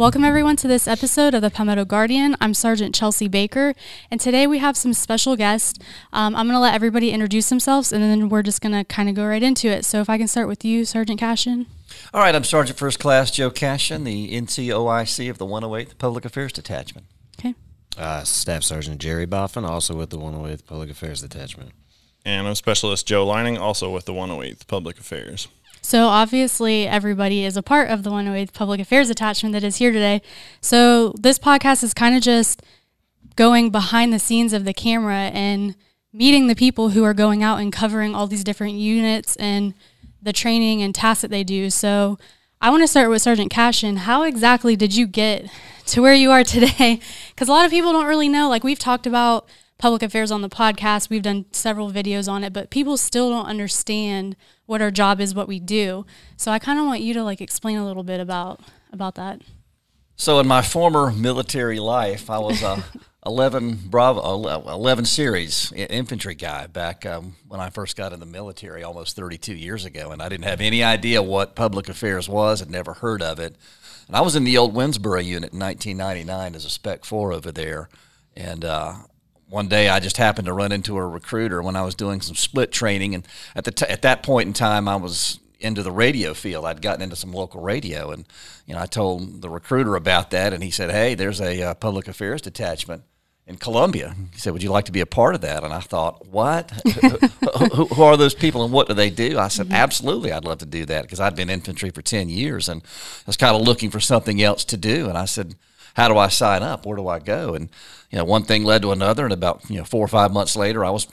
Welcome, everyone, to this episode of the Palmetto Guardian. I'm Sergeant Chelsea Baker, and today we have some special guests. Um, I'm going to let everybody introduce themselves, and then we're just going to kind of go right into it. So, if I can start with you, Sergeant Cashin. All right, I'm Sergeant First Class Joe Cashin, the NCOIC of the 108th Public Affairs Detachment. Okay. Uh, Staff Sergeant Jerry Boffin, also with the 108th Public Affairs Detachment. And I'm Specialist Joe Lining, also with the 108th Public Affairs. So obviously, everybody is a part of the 108th Public Affairs Detachment that is here today. So this podcast is kind of just going behind the scenes of the camera and meeting the people who are going out and covering all these different units and the training and tasks that they do. So I want to start with Sergeant Cashin. How exactly did you get to where you are today? Because a lot of people don't really know. Like we've talked about public affairs on the podcast, we've done several videos on it, but people still don't understand what our job is, what we do. So I kind of want you to like explain a little bit about about that. So in my former military life, I was a 11 Bravo 11 series infantry guy back um, when I first got in the military almost 32 years ago, and I didn't have any idea what public affairs was. Had never heard of it. And I was in the old Winnsboro unit in 1999 as a Spec 4 over there, and uh, one day I just happened to run into a recruiter when I was doing some split training, and at the t- at that point in time, I was into the radio field. I'd gotten into some local radio, and you know, I told the recruiter about that, and he said, "Hey, there's a uh, public affairs detachment." In Columbia, he said, "Would you like to be a part of that?" And I thought, "What? who, who, are those people, and what do they do?" I said, mm-hmm. "Absolutely, I'd love to do that because I'd been infantry for ten years, and I was kind of looking for something else to do." And I said, how do I sign up? Where do I go? And you know, one thing led to another, and about you know four or five months later, I was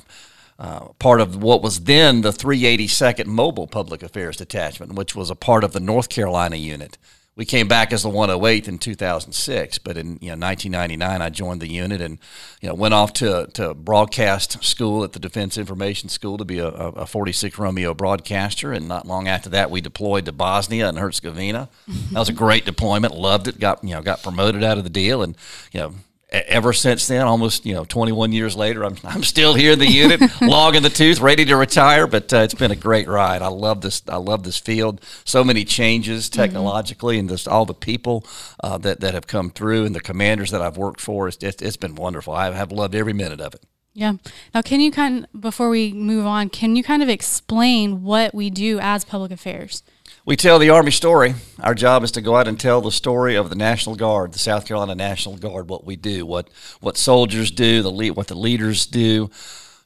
uh, part of what was then the 382nd Mobile Public Affairs Detachment, which was a part of the North Carolina unit we came back as the 108th in 2006, but in you know 1999 I joined the unit and you know went off to, to broadcast school at the Defense Information School to be a, a 46 Romeo broadcaster, and not long after that we deployed to Bosnia and Herzegovina. That was a great deployment, loved it, got you know got promoted out of the deal, and you know ever since then, almost you know 21 years later, I'm, I'm still here in the unit, long in the tooth, ready to retire. But uh, it's been a great ride. I love this. I love this field. So many changes mm-hmm. technologically, mm-hmm. and just all the people uh, that that have come through, and the commanders that I've worked for. It's, it's, it's been wonderful. I have loved every minute of it. Yeah. Now, can you kind of, before we move on, can you kind of explain what we do as public affairs? We tell the Army story. Our job is to go out and tell the story of the National Guard, the South Carolina National Guard, what we do, what what soldiers do, the lead, what the leaders do.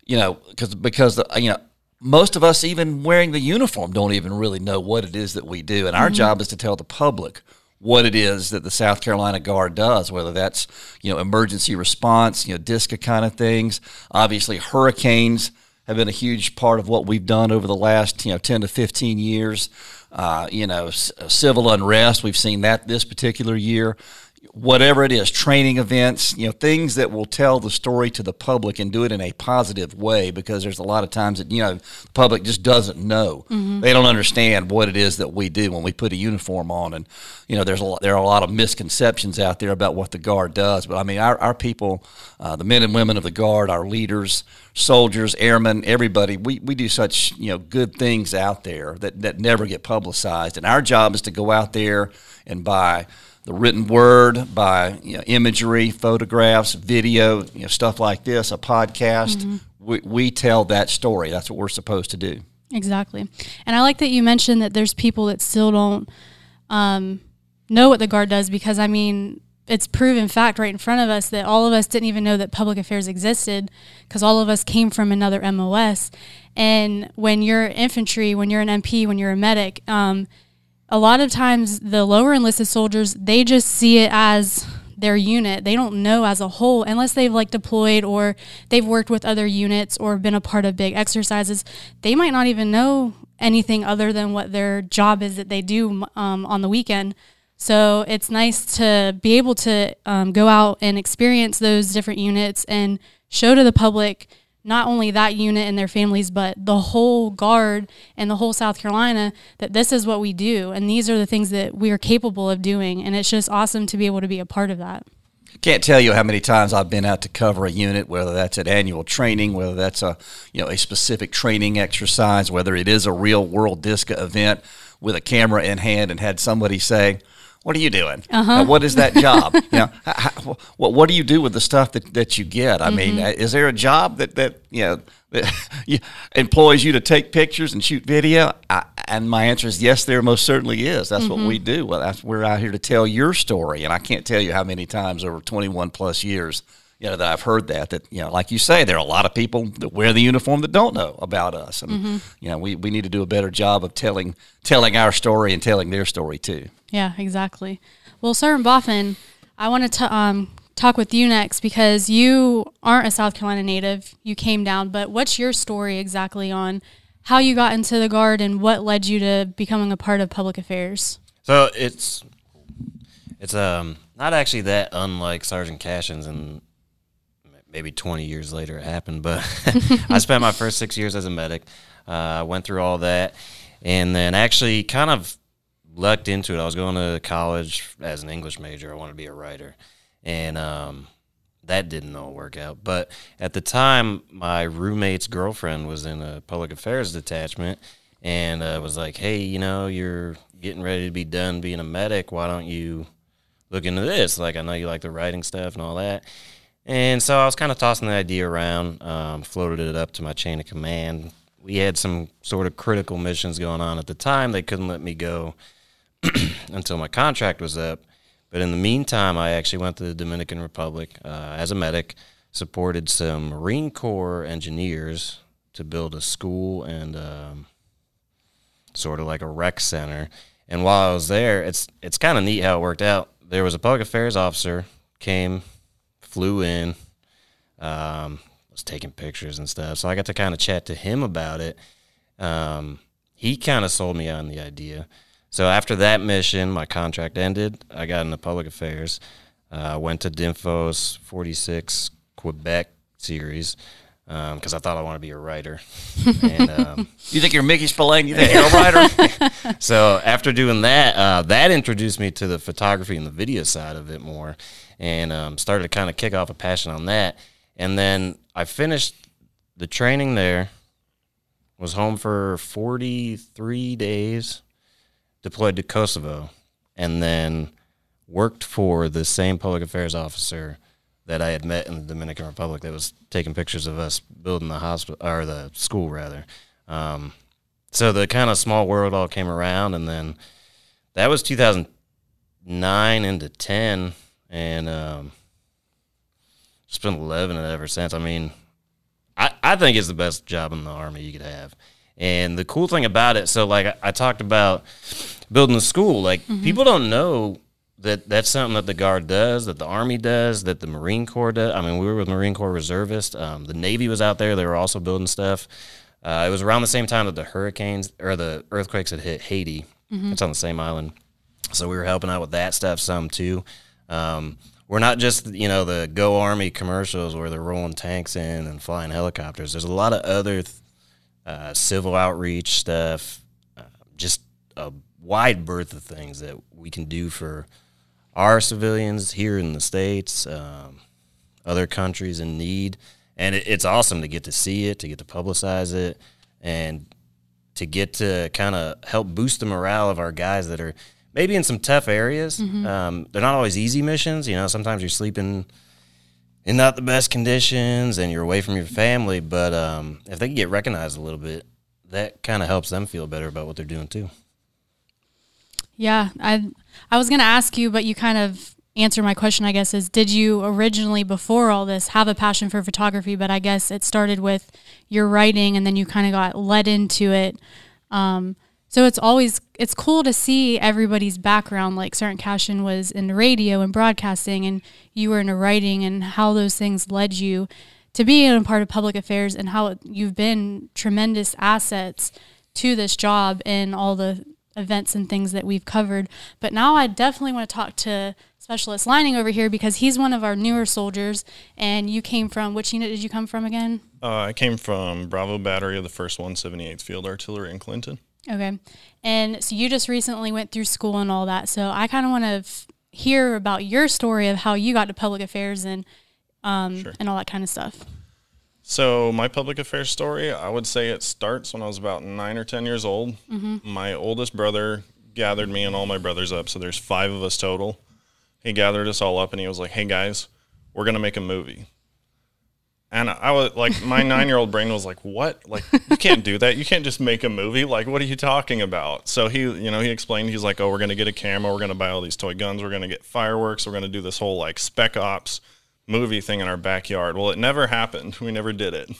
You know, because because the, you know most of us, even wearing the uniform, don't even really know what it is that we do, and our mm-hmm. job is to tell the public what it is that the South Carolina Guard does, whether that's you know emergency response, you know DSCA kind of things. Obviously, hurricanes have been a huge part of what we've done over the last you know 10 to 15 years uh, you know, civil unrest. We've seen that this particular year. Whatever it is, training events, you know, things that will tell the story to the public and do it in a positive way because there's a lot of times that, you know, the public just doesn't know. Mm-hmm. They don't understand what it is that we do when we put a uniform on. And, you know, there's a lot, there are a lot of misconceptions out there about what the Guard does. But I mean, our, our people, uh, the men and women of the Guard, our leaders, soldiers, airmen, everybody, we, we do such you know good things out there that, that never get publicized. And our job is to go out there and by the written word, by you know, imagery, photographs, video, you know, stuff like this, a podcast, mm-hmm. we, we tell that story. That's what we're supposed to do. Exactly. And I like that you mentioned that there's people that still don't um, know what the guard does because I mean it's proven fact right in front of us that all of us didn't even know that public affairs existed because all of us came from another MOS. And when you're infantry, when you're an MP, when you're a medic, um, a lot of times the lower enlisted soldiers they just see it as their unit. They don't know as a whole unless they've like deployed or they've worked with other units or been a part of big exercises. They might not even know anything other than what their job is that they do um, on the weekend. So it's nice to be able to um, go out and experience those different units and show to the public not only that unit and their families, but the whole guard and the whole South Carolina that this is what we do. And these are the things that we are capable of doing. And it's just awesome to be able to be a part of that. Can't tell you how many times I've been out to cover a unit, whether that's at annual training, whether that's a you know a specific training exercise, whether it is a real world DSCA event with a camera in hand, and had somebody say, what are you doing? Uh, what is that job? you know, how, what what do you do with the stuff that, that you get? I mean, uh, is there a job that that you know that employs you to take pictures and shoot video? I, and my answer is yes, there most certainly is. That's what we do. Well, that's we're out here to tell your story, and I can't tell you how many times over 21 plus years. You know that I've heard that that you know, like you say, there are a lot of people that wear the uniform that don't know about us, and you know we, we need to do a better job of telling telling our story and telling their story too. Yeah, exactly. Well, Sergeant Boffin, I want to um, talk with you next because you aren't a South Carolina native. You came down, but what's your story exactly on how you got into the Guard and what led you to becoming a part of public affairs? So it's it's um not actually that unlike Sergeant Cashin's and maybe 20 years later it happened, but I spent my first six years as a medic. Uh, went through all that, and then actually kind of lucked into it. I was going to college as an English major. I wanted to be a writer, and um, that didn't all work out. But at the time, my roommate's girlfriend was in a public affairs detachment, and uh, was like, "Hey, you know, you're getting ready to be done being a medic. Why don't you look into this? Like, I know you like the writing stuff and all that." And so I was kind of tossing the idea around, um, floated it up to my chain of command. We had some sort of critical missions going on at the time. They couldn't let me go until my contract was up. But in the meantime, I actually went to the Dominican Republic uh, as a medic, supported some Marine Corps engineers to build a school and um, sort of like a rec center. And while I was there, it's it's kind of neat how it worked out. There was a public affairs officer came, flew in, um, was taking pictures and stuff. So I got to kind of chat to him about it. Um, he kind of sold me on the idea. So after that mission, my contract ended. I got into public affairs. Uh, went to Dinfos 46 Quebec series because I thought I want to be a writer. and um, You think you're Mickey Spillane? You think you're a writer? so after doing that, uh, that introduced me to the photography and the video side of it more, and um, started to kind of kick off a passion on that. And then I finished the training there. Was home for 43 days, deployed to Kosovo, and then worked for the same public affairs officer that I had met in the Dominican Republic that was taking pictures of us building the hospital or the school rather. Um, so the kind of small world all came around, and then that was 2009 into 10, and um, just been loving it ever since. I mean, I, I think it's the best job in the army you could have. And the cool thing about it, so like I, I talked about building the school, like people don't know that that's something that the Guard does, that the Army does, that the Marine Corps does. I mean, we were with Marine Corps reservists. Um, the Navy was out there; they were also building stuff. Uh, it was around the same time that the hurricanes or the earthquakes had hit Haiti. It's on the same island, so we were helping out with that stuff some too. Um, we're not just you know the Go Army commercials where they're rolling tanks in and flying helicopters. There's a lot of other uh, civil outreach stuff, uh, just a wide berth of things that we can do for our civilians here in the states, um, other countries in need, and it, it's awesome to get to see it, to get to publicize it, and to get to kind of help boost the morale of our guys that are maybe in some tough areas. Um, they're not always easy missions. You know, sometimes you're sleeping in not the best conditions and you're away from your family. But um, if they can get recognized a little bit, that kind of helps them feel better about what they're doing too. Yeah, I I was going to ask you, but you kind of answered my question. I guess is did you originally before all this have a passion for photography? But I guess it started with your writing, and then you kind of got led into it. Um, so it's always it's cool to see everybody's background. Like Sergeant Cashin was in radio and broadcasting, and you were into writing, and how those things led you to being a part of public affairs, and how you've been tremendous assets to this job and all the events and things that we've covered. But now I definitely want to talk to Specialist Lining over here because he's one of our newer soldiers. And you came from which unit did you come from again? Uh, I came from Bravo Battery of the First 178th Field Artillery in Clinton. Okay. And so you just recently went through school and all that. So I kind of want to f- hear about your story of how you got to public affairs and um, Sure. and all that kind of stuff. So my public affairs story, I would say it starts when I was about nine or ten years old. Mm-hmm. My oldest brother gathered me and all my brothers up. So there's five of us total. He gathered us all up and he was like, "Hey guys, we're gonna make a movie." And I was like, my nine year old brain was like, "What? Like, you can't do that. You can't just make a movie. Like, what are you talking about?" So he, you know, he explained. He's like, "Oh, we're gonna get a camera. We're gonna buy all these toy guns. We're gonna get fireworks. We're gonna do this whole like spec ops movie thing in our backyard." Well, it never happened. We never did it.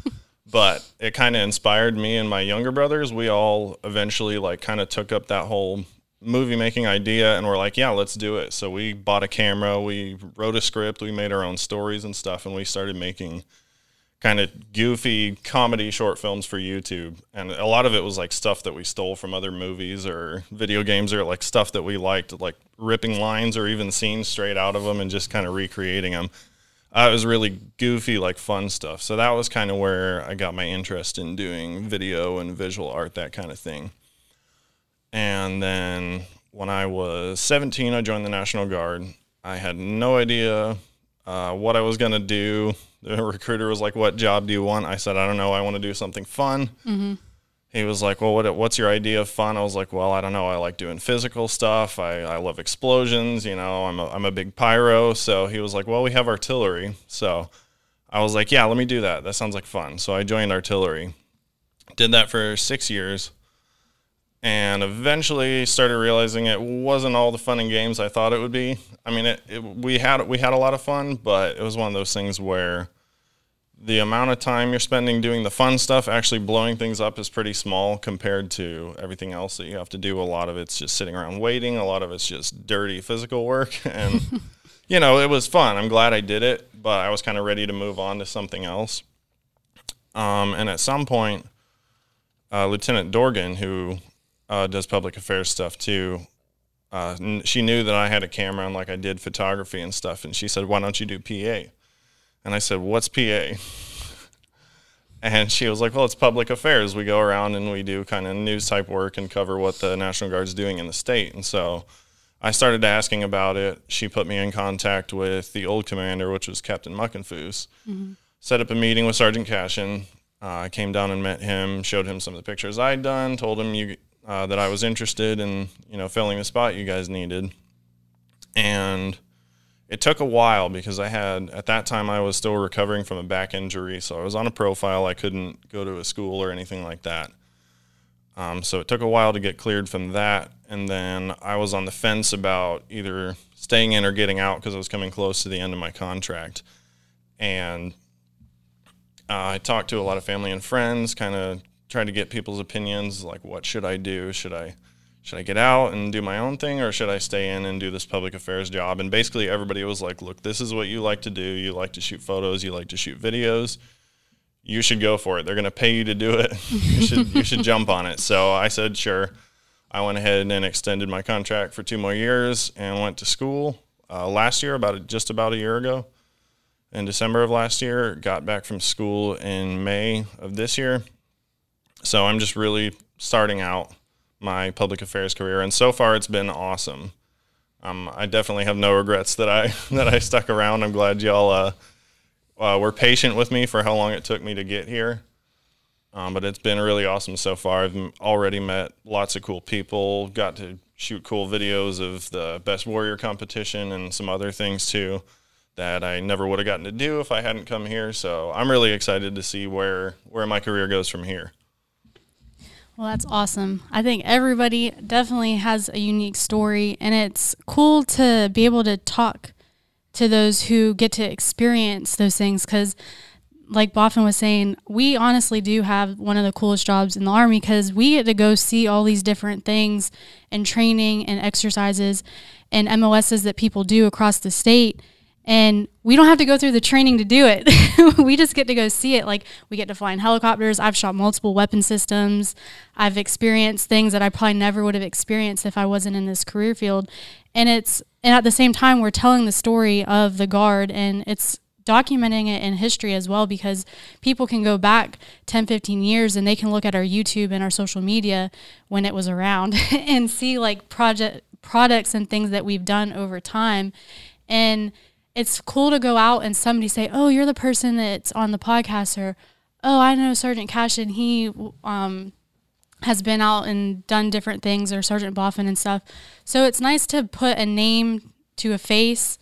but it kind of inspired me and my younger brothers. We all eventually like kind of took up that whole movie making idea and we're like, yeah, let's do it. So we bought a camera, we wrote a script, we made our own stories and stuff, and we started making kind of goofy comedy short films for YouTube. And a lot of it was like stuff that we stole from other movies or video games or like stuff that we liked, like ripping lines or even scenes straight out of them and just kind of recreating them. Uh, it was really goofy, like fun stuff. So that was kind of where I got my interest in doing video and visual art, that kind of thing. And then when I was 17, I joined the National Guard. I had no idea uh, what I was going to do. The recruiter was like, What job do you want? I said, I don't know. I want to do something fun. Mm-hmm. He was like, Well, what, what's your idea of fun? I was like, Well, I don't know. I like doing physical stuff. I, I love explosions. You know, I'm a, I'm a big pyro. So he was like, Well, we have artillery. So I was like, Yeah, let me do that. That sounds like fun. So I joined artillery. Did that for six years and eventually started realizing it wasn't all the fun and games I thought it would be. I mean, it, it, we had we had a lot of fun, but it was one of those things where the amount of time you're spending doing the fun stuff, actually blowing things up, is pretty small compared to everything else that you have to do. A lot of it's just sitting around waiting. A lot of it's just dirty physical work, and you know, it was fun. I'm glad I did it, but I was kind of ready to move on to something else. Um, and at some point, uh, Lieutenant Dorgan, who uh, does public affairs stuff too. Uh, she knew that I had a camera and like I did photography and stuff, and she said, "Why don't you do PA?" And I said, "What's PA?" and she was like, "Well, it's public affairs. We go around and we do kind of news type work and cover what the National Guard's doing in the state." And so I started asking about it. She put me in contact with the old commander, which was Captain Muckenfuss. Mm-hmm. Set up a meeting with Sergeant Cashin. Uh, I came down and met him, showed him some of the pictures I'd done, told him you uh, that I was interested in, you know, filling the spot you guys needed. And it took a while because I had, at that time, I was still recovering from a back injury. So I was on a profile. I couldn't go to a school or anything like that. Um, so it took a while to get cleared from that. And then I was on the fence about either staying in or getting out because I was coming close to the end of my contract. And uh, I talked to a lot of family and friends, kind of try to get people's opinions like what should I do? Should I should I get out and do my own thing or should I stay in and do this public affairs job? And basically everybody was like, "Look, this is what you like to do. You like to shoot photos, you like to shoot videos. You should go for it. They're going to pay you to do it. you should you should jump on it." So I said, "Sure." I went ahead and extended my contract for two more years and went to school uh, last year, about just about a year ago, in December of last year. Got back from school in May of this year, so I'm just really starting out my public affairs career, and so far it's been awesome. Um, I definitely have no regrets that I that I stuck around. I'm glad y'all uh, uh, were patient with me for how long it took me to get here. Um, but it's been really awesome so far. I've already met lots of cool people. Got to shoot cool videos of the best warrior competition and some other things too that I never would have gotten to do if I hadn't come here. So I'm really excited to see where where my career goes from here. Well, that's awesome. I think everybody definitely has a unique story, and it's cool to be able to talk to those who get to experience those things because, like Boffin was saying, we honestly do have one of the coolest jobs in the Army because we get to go see all these different things and training and exercises and MOSs that people do across the state and we don't have to go through the training to do it. we just get to go see it. Like we get to fly in helicopters. I've shot multiple weapon systems. I've experienced things that I probably never would have experienced if I wasn't in this career field. And it's and at the same time we're telling the story of the guard and it's documenting it in history as well because people can go back 10 15 years and they can look at our youtube and our social media when it was around and see like project products and things that we've done over time and it's cool to go out and somebody say, "Oh, you're the person that's on the podcast," or "Oh, I know Sergeant Cashin he um, has been out and done different things, or Sergeant Boffin and stuff. So it's nice to put a name to a face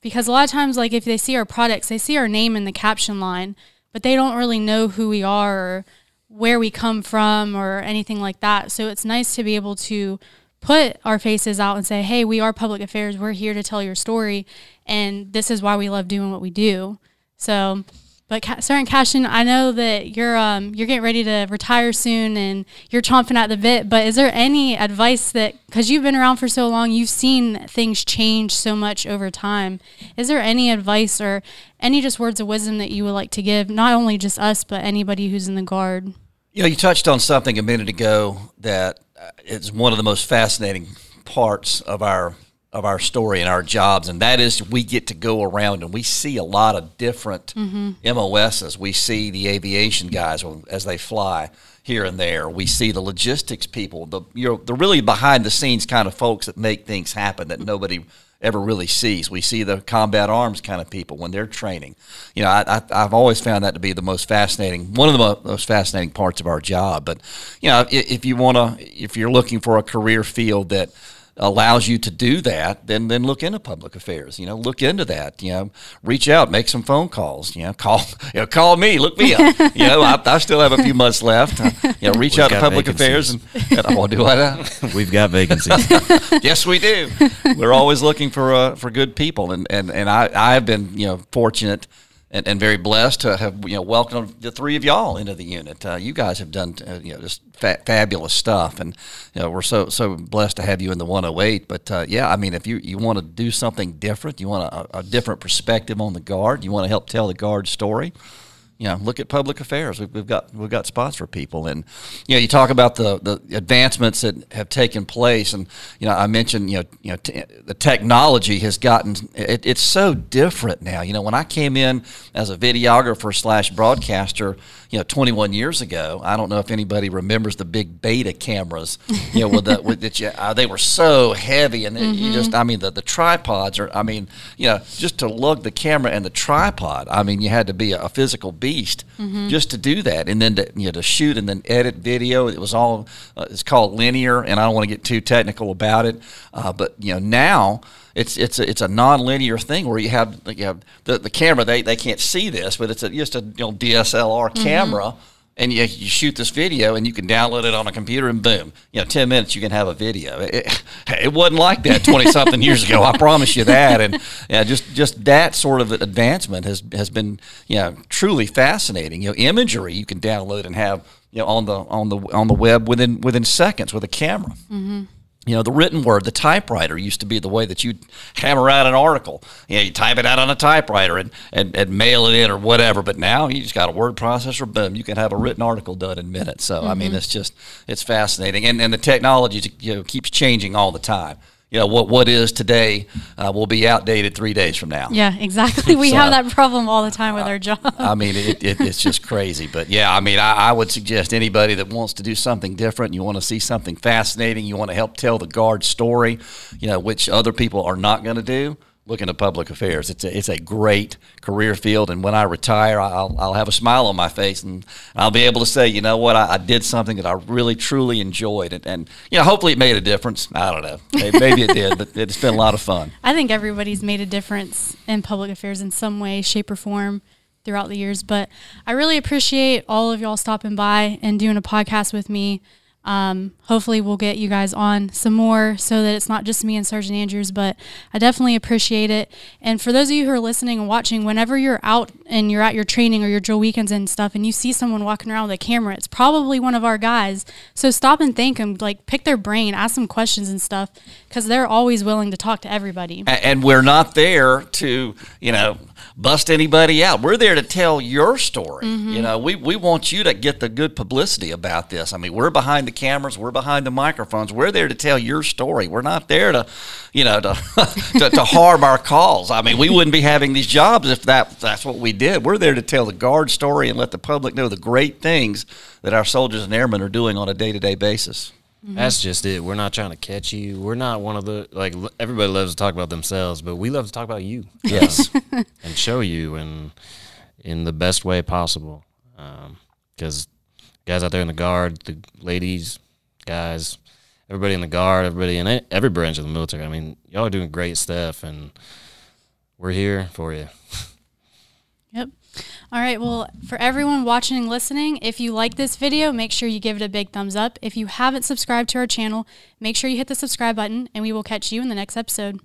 because a lot of times, like if they see our products, they see our name in the caption line, but they don't really know who we are or where we come from or anything like that. So it's nice to be able to put our faces out and say, hey, we are public affairs. We're here to tell your story. And this is why we love doing what we do. So, but Sergeant Cashin, I know that you're um, you're getting ready to retire soon, and you're chomping at the bit. But is there any advice that because you've been around for so long, you've seen things change so much over time? Is there any advice or any just words of wisdom that you would like to give, not only just us, but anybody who's in the guard? You know, you touched on something a minute ago that uh, is one of the most fascinating parts of our of our story and our jobs, and that is we get to go around and we see a lot of different mm-hmm. MOSs. We see the aviation guys as they fly here and there. We see the logistics people, the you know, the really behind the scenes kind of folks that make things happen that nobody ever really sees. We see the combat arms kind of people when they're training. You know, I, have always found that to be the most fascinating, one of the most fascinating parts of our job. But you know, if, if you want to, if you're looking for a career field that allows you to do that, then then look into public affairs. You know, look into that. You know, reach out, make some phone calls. You know, call you know, call me, look me up. you know, I, I still have a few months left. Uh, you know, reach We've out to public vacancies. affairs and, and oh, do I? We've got vacancies. yes, we do. We're always looking for uh, for good people, and and and I I've been you know fortunate and, and very blessed to have you know welcomed the three of y'all into the unit. Uh, you guys have done uh, you know just fa- fabulous stuff, and you know we're so so blessed to have you in the 108. But uh, yeah, I mean, if you you want to do something different, you want a, a different perspective on the guard, you want to help tell the guard story you know, look at public affairs. We've, we've, got we've got spots for people, and you know, you talk about the, the advancements that have taken place, and you know, I mentioned you know, you know, t- the technology has gotten it, it's so different now. You know, when I came in as a videographer slash broadcaster, you know 21 years ago. I don't know if anybody remembers the big beta cameras. You know, with the with the, uh, they were so heavy, and mm-hmm. you just I mean the the tripods are I mean you know just to lug the camera and the tripod. I mean you had to be a, a physical beast mm-hmm. just to do that, and then to you know to shoot and then edit video. It was all uh, it's called linear, and I don't want to get too technical about it, uh, but you know now it's it's a, it's a non-linear thing where you have you have the, the camera they, they can't see this but it's a, just a you know DSLR mm-hmm. camera and you, you shoot this video and you can download it on a computer and boom you know 10 minutes you can have a video. It, it wasn't like that 20 something years ago I promise you that. And yeah just just that sort of advancement has has been you know truly fascinating. You know imagery you can download and have you know on the on the on the web within within seconds with a camera. Mm-hmm you know, the written word, the typewriter used to be the way that you'd hammer out an article. You know, you type it out on a typewriter and, and, and mail it in or whatever. But now you just got a word processor, boom, you can have a written article done in minutes. So, mm-hmm. I mean, mm-hmm. it's just, it's fascinating. And, and the technology you know, keeps changing all the time you know what what is today uh, will be outdated three days from now. Yeah, exactly. We so, have that problem all the time with our job. I mean, it, it, it's just crazy. But yeah, I mean, I, I, would suggest anybody that wants to do something different, you want to see something fascinating, you want to help tell the guard story, you know, which other people are not going to do look into public affairs. It's a, it's a great career field, and when I retire, I'll, I'll have a smile on my face, and I'll be able to say, you know what, I, I did something that I really truly enjoyed, and, and you know, hopefully it made a difference. I don't know, maybe, maybe it did, but it's been a lot of fun. I think everybody's made a difference in public affairs in some way, shape, or form throughout the years. But I really appreciate all of y'all stopping by and doing a podcast with me. Um, hopefully, we'll get you guys on some more so that it's not just me and Sergeant Andrews, but I definitely appreciate it. And for those of you who are listening and watching, whenever you're out and you're at your training or your drill weekends and stuff, and you see someone walking around with a camera, it's probably one of our guys. So stop and thank them, like pick their brain, ask them questions and stuff, because they're always willing to talk to everybody. And we're not there to, you know, bust anybody out. We're there to tell your story. Mm-hmm. You know, we, we want you to get the good publicity about this. I mean, we're behind the cameras, we're behind the microphones. We're there to tell your story. We're not there to, you know, to to, to harm our cause. I mean, we wouldn't be having these jobs if that that's what we did. We're there to tell the guard story and let the public know the great things that our soldiers and airmen are doing on a day to day basis. Mm-hmm. That's just it. We're not trying to catch you. We're not one of the like everybody loves to talk about themselves, but we love to talk about you. Yes, and show you and in the best way possible. Because um, guys out there in the guard, the ladies, guys, everybody in the guard, everybody in every branch of the military. I mean, y'all are doing great stuff, and we're here for you. Yep. All right. Well, for everyone watching and listening, if you like this video, make sure you give it a big thumbs up. If you haven't subscribed to our channel, make sure you hit the subscribe button, and we will catch you in the next episode.